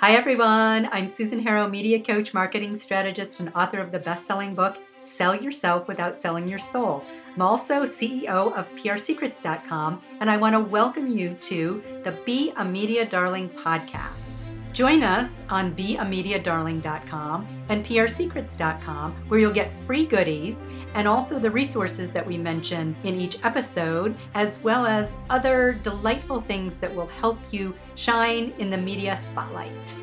Hi, everyone. I'm Susan Harrow, media coach, marketing strategist, and author of the best selling book, Sell Yourself Without Selling Your Soul. I'm also CEO of PRSecrets.com, and I want to welcome you to the Be a Media Darling podcast. Join us on beamediadarling.com and prsecrets.com, where you'll get free goodies and also the resources that we mention in each episode, as well as other delightful things that will help you shine in the media spotlight.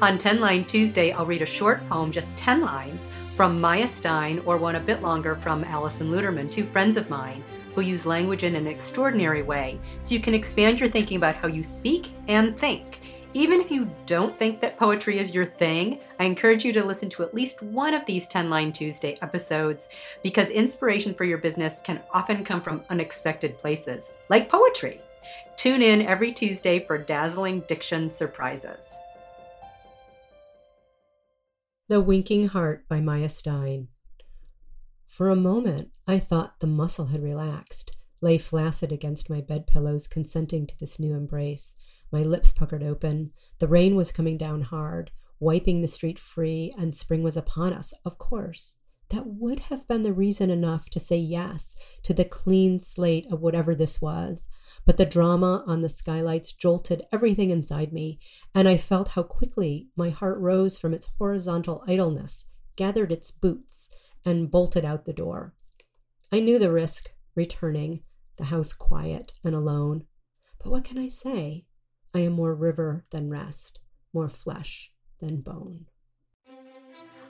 On 10 Line Tuesday, I'll read a short poem, just 10 lines, from Maya Stein, or one a bit longer from Alison Luterman, two friends of mine who use language in an extraordinary way so you can expand your thinking about how you speak and think. Even if you don't think that poetry is your thing, I encourage you to listen to at least one of these 10 Line Tuesday episodes because inspiration for your business can often come from unexpected places, like poetry. Tune in every Tuesday for dazzling diction surprises. The Winking Heart by Maya Stein. For a moment, I thought the muscle had relaxed, lay flaccid against my bed pillows, consenting to this new embrace my lips puckered open. The rain was coming down hard, wiping the street free, and spring was upon us, of course. That would have been the reason enough to say yes to the clean slate of whatever this was. But the drama on the skylights jolted everything inside me, and I felt how quickly my heart rose from its horizontal idleness, gathered its boots, and bolted out the door. I knew the risk, returning, the house quiet and alone. But what can I say? I am more river than rest, more flesh than bone.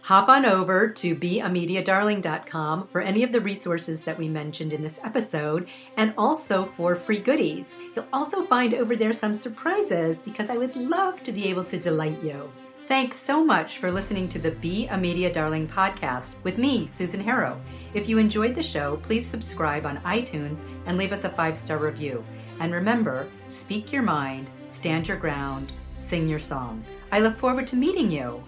Hop on over to beamediadarling.com for any of the resources that we mentioned in this episode and also for free goodies. You'll also find over there some surprises because I would love to be able to delight you. Thanks so much for listening to the Be a Media Darling podcast with me, Susan Harrow. If you enjoyed the show, please subscribe on iTunes and leave us a five star review. And remember, speak your mind stand your ground, sing your song. I look forward to meeting you.